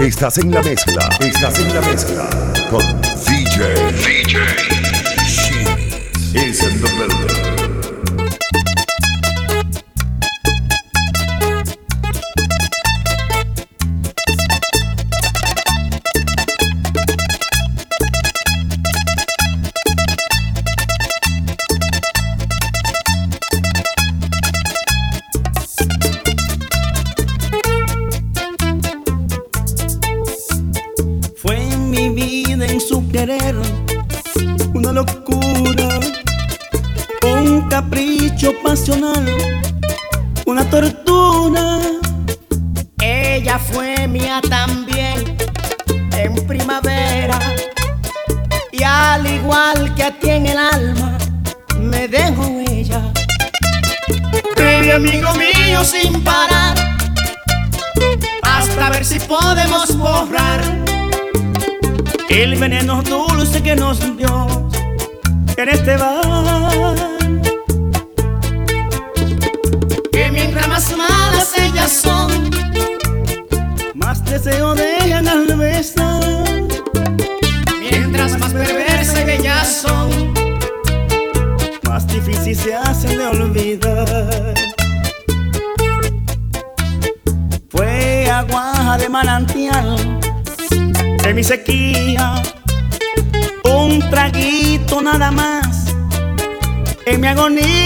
Estás en la mezcla, estás en la mezcla. Con DJ, DJ, Shimmy is in the building. Querer una locura, un capricho pasional, una tortura. Ella fue mía también en primavera y al igual que a ti en el alma me dejó ella. Amigo mío sin parar hasta ver si podemos borrar el veneno dulce que nos dio en este bar. Que mientras más malas ellas son, más deseo dejan al besar. Mientras más perversas y bellas son, más difícil se hacen de olvidar. Fue agua de manantial en mi sequía, en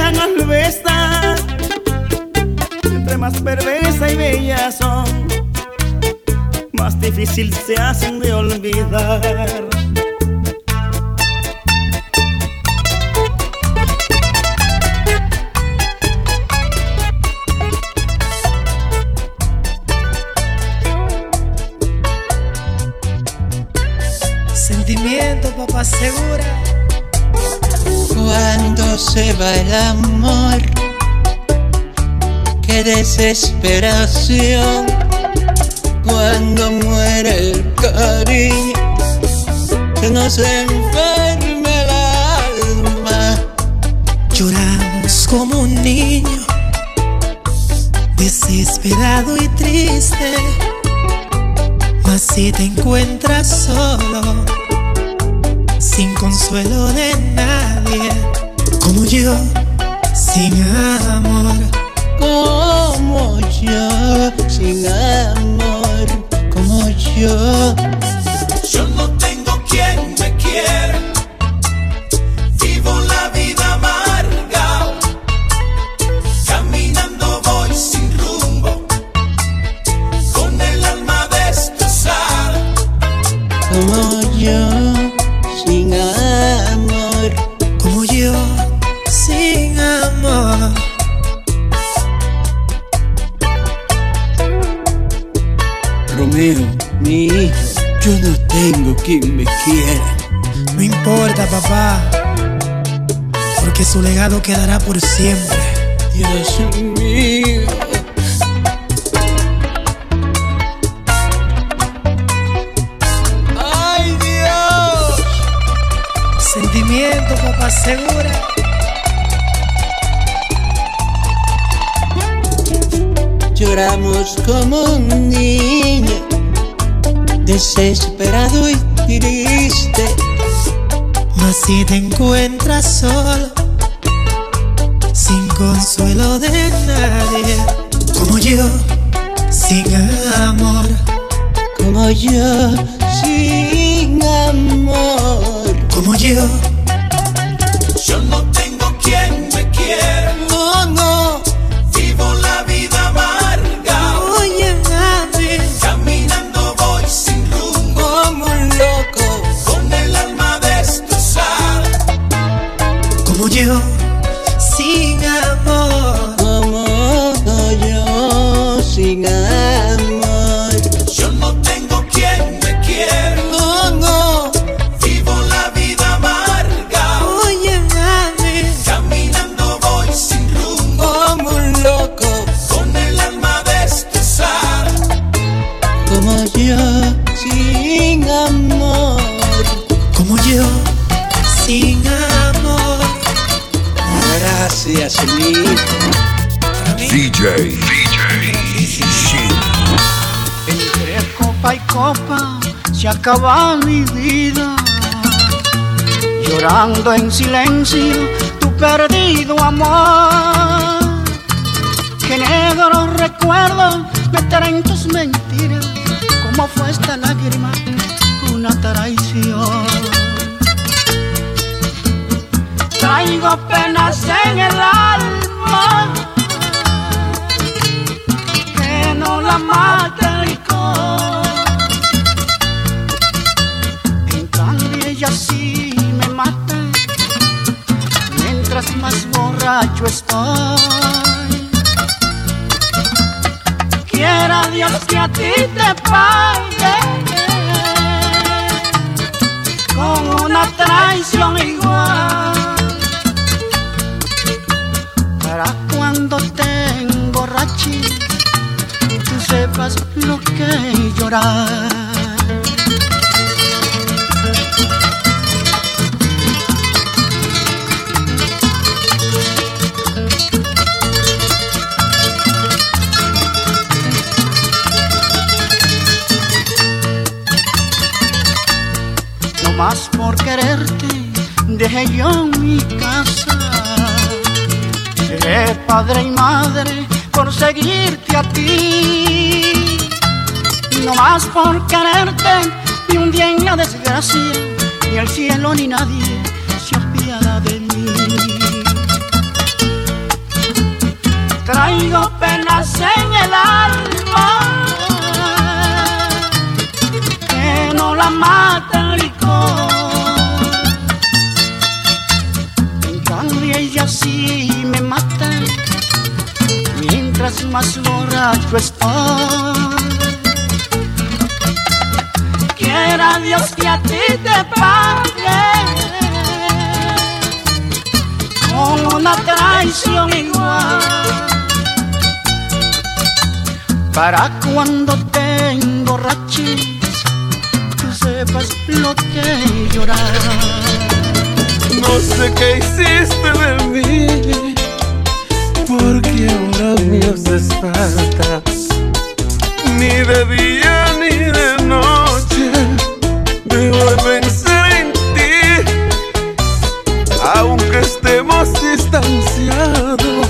dejan al besar. Entre más perversa y bellas son, más difícil se hacen de olvidar. Se va el amor, qué desesperación. Cuando muere el cariño, que nos enferme el alma. Lloramos como un niño, desesperado y triste. Mas si te encuentras solo, sin consuelo de nadie, como yo, sin amor. Como yo, sin amor, como yo. Importa, papá, porque su legado quedará por siempre. Dios mío. ¡Ay, Dios! Sentimiento, papá, segura. Lloramos como un niño, desesperado y triste. Mas si te encuentras solo, sin consuelo de nadie, como yo, sin amor, Como yo, sin amor. como yo, Yo Singa amor, amor, oh yo, singa. Copa y copa se acaba mi vida. Llorando en silencio tu perdido amor. Que negro recuerdo meter en tus mentiras. Como fue esta lágrima, una traición. Traigo penas en el alma que no la mate el licor. En cambio ella sí me mata mientras más borracho estoy. Quiera Dios que a ti te pague con una traición igual. Para cuando te emborraches sepas lo que llorar. No más por quererte dejé yo mi casa. Padre y madre por seguirte a ti. No más por quererte, ni un día en la desgracia, ni el cielo ni nadie se apiada de mí. Traigo penas en el alma que no la mata mientras más borracho estoy. Quiera Dios que a ti te pague con una traición igual. Para cuando te emborraches, tú sepas lo que llorar. No sé qué hiciste de mí, porque ahora me haces falta. Ni de día ni de noche, debo de pensar en ti. Aunque estemos distanciados,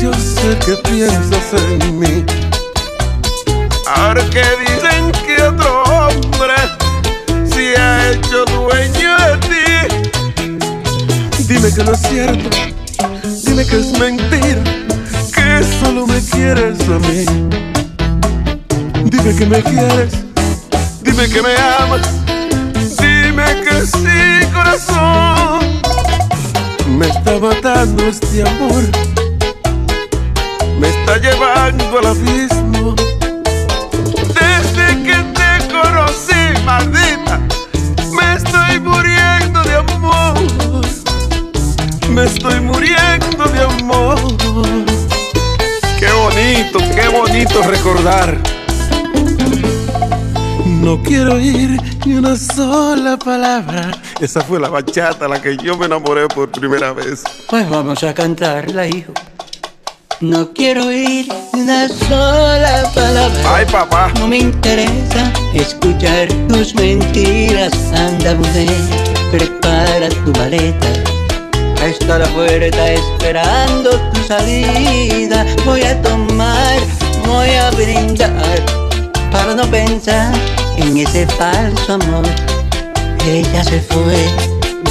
yo sé que piensas en mí. Ahora que dicen que otro hombre se ha hecho dueño de ti. Dime que no es cierto, dime que es mentira, que solo me quieres a mí. Dime que me quieres, dime que me amas, dime que sí, corazón. Me está matando este amor, me está llevando al abismo. Desde que te conocí, maldita, me estoy muriendo de amor. Me estoy muriendo amor. Qué bonito, qué bonito recordar. No quiero oír ni una sola palabra. Esa fue la bachata la que yo me enamoré por primera vez. Pues vamos a cantarla, hijo. No quiero oír una sola palabra. Ay, papá. No me interesa escuchar tus mentiras. Anda, mujer, prepara tu maleta. Está la puerta esperando tu salida. Voy a tomar, voy a brindar para no pensar en ese falso amor. Ella se fue,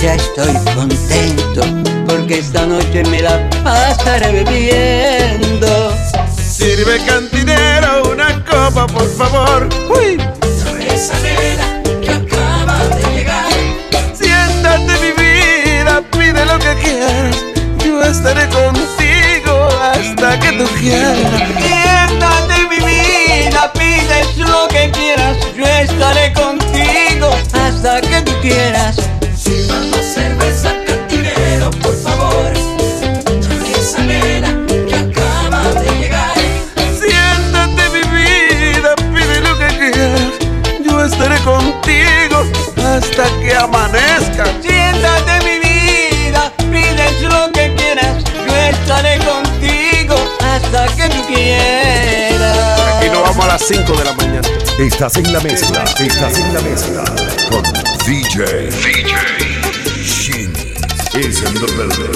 ya estoy contento porque esta noche me la pasaré bebiendo. Sirve cantinero una copa, por favor. Uy. Esa Yo estaré contigo hasta que tú quieras. Estás en la mezcla, estás en la mezcla con DJ, DJ, Shin, el servidor verde.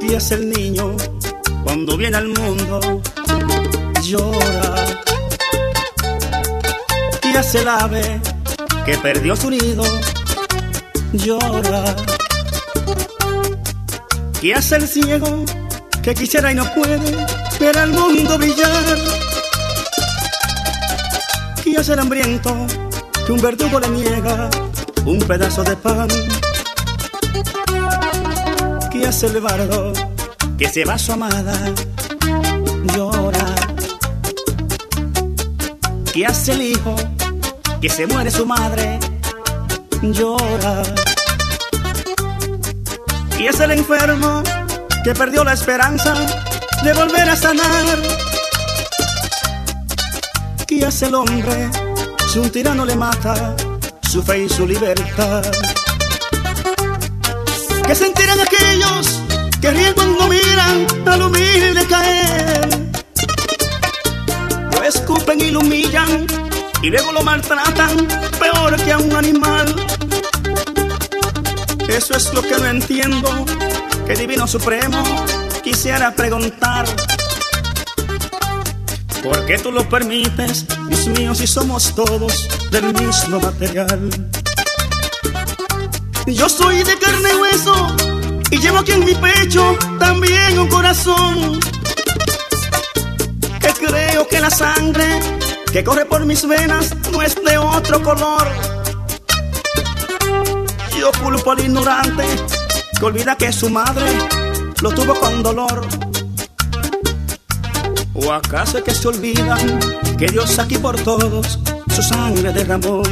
Y es el niño cuando viene al mundo llora. Y es el ave que perdió su nido llora. Y es el ciego que quisiera y no puede ver al mundo brillar. Es el hambriento que un verdugo le niega un pedazo de pan. Que es el bardo que se va a su amada llora. Que hace el hijo que se muere su madre llora. Y es el enfermo que perdió la esperanza de volver a sanar. Y es el hombre si un tirano le mata su fe y su libertad. ¿Qué sentirán aquellos que ríen cuando miran al humilde caer? Lo escupen y lo humillan y luego lo maltratan peor que a un animal. Eso es lo que no entiendo, Divino Supremo quisiera preguntar. ¿Por qué tú lo permites, Dios mío, si somos todos del mismo material? Yo soy de carne y hueso y llevo aquí en mi pecho también un corazón. Que creo que la sangre que corre por mis venas no es de otro color. Yo culpo al ignorante que olvida que su madre lo tuvo con dolor. ¿O acaso es que se olvidan que Dios aquí por todos su sangre derramó?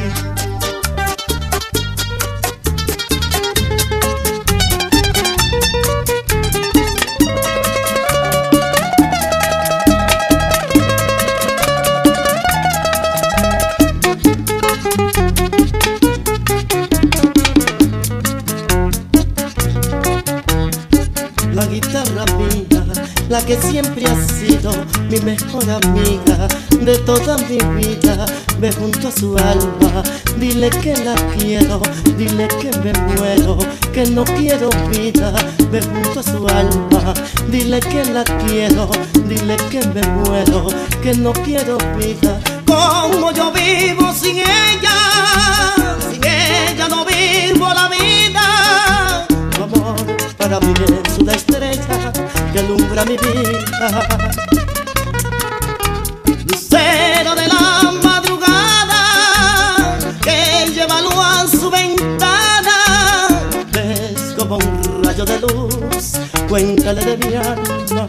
Que siempre ha sido mi mejor amiga de toda mi vida, ve junto a su alma, dile que la quiero, dile que me muero, que no quiero vida, ve junto a su alma, dile que la quiero, dile que me muero, que no quiero vida, como mi vida. Lucero de la madrugada que lleva luz a su ventana. Ves como un rayo de luz, cuéntale de mi alma.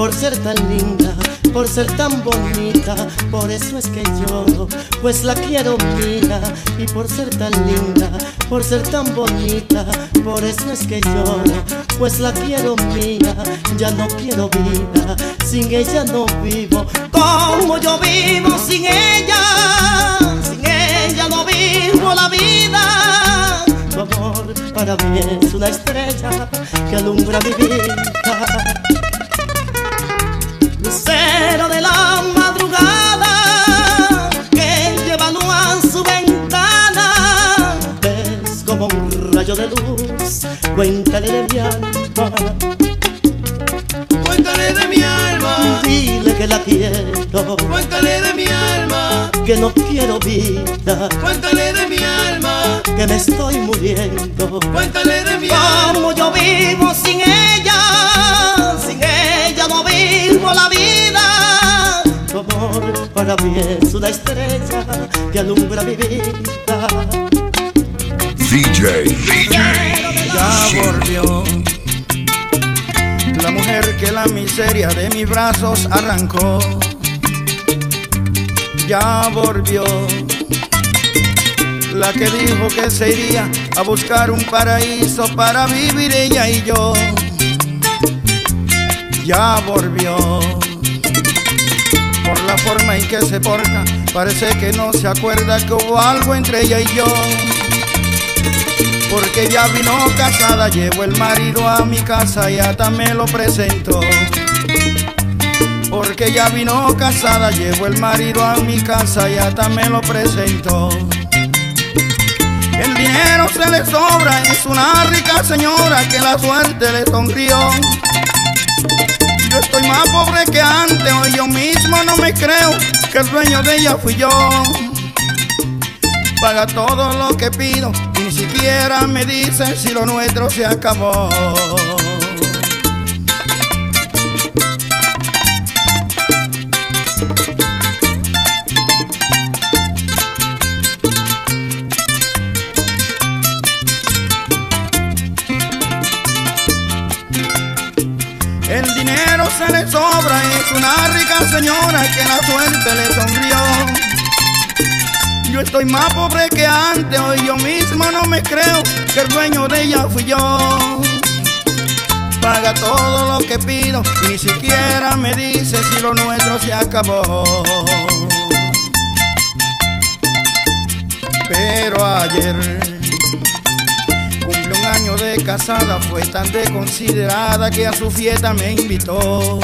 Por ser tan linda, por ser tan bonita, por eso es que lloro, pues la quiero mía. Y por ser tan linda, por ser tan bonita, por eso es que lloro, pues la quiero mía. Ya no quiero vida, sin ella no vivo, como yo vivo sin ella. Sin ella no vivo la vida. Tu amor para mí es una estrella que alumbra mi vida cuéntale de mi alma. Cuéntale de mi alma, Dile que la quiero, cuéntale de mi alma, que no quiero vida, cuéntale de mi alma, que me estoy muriendo. cuéntale de mi alma. Como yo vivo sin ella, sin ella no vivo la vida. Tu amor para mí es una estrella que alumbra mi vida. DJ, DJ, ya volvió. La mujer que la miseria de mis brazos arrancó. ya volvió. La que dijo que se iría a buscar un paraíso para vivir ella y yo. Ya volvió. Por la forma en que se porta, parece que no se acuerda que hubo algo entre ella y yo. Porque ya vino casada, llevo el marido a mi casa y hasta me lo presentó. Porque ya vino casada, llevo el marido a mi casa y hasta me lo presentó. El dinero se le sobra, es una rica señora que la suerte le sonrió. Yo estoy más pobre que antes, hoy yo mismo no me creo que el dueño de ella fui yo. Paga todo lo que pido siquiera me dice si lo nuestro se acabó. El dinero se le sobra, es una rica señora que la suerte le sonrió. Yo estoy más pobre que antes, hoy yo mismo no me creo que el dueño de ella fui yo. Paga todo lo que pido ni siquiera me dice si lo nuestro se acabó. Pero ayer cumple un año de casada, fue tan desconsiderada que a su fiesta me invitó.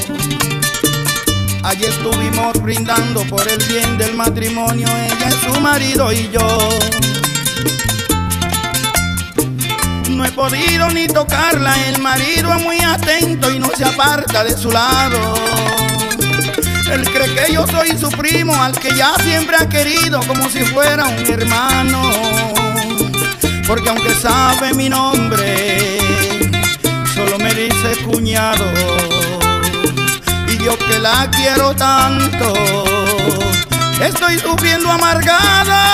Allí estuvimos brindando por el bien del matrimonio, ella su marido y yo. No he podido ni tocarla, el marido es muy atento y no se aparta de su lado. Él cree que yo soy su primo, al que ya siempre ha querido como si fuera un hermano. Porque aunque sabe mi nombre, solo me dice cuñado yo que la quiero tanto, estoy sufriendo amargada.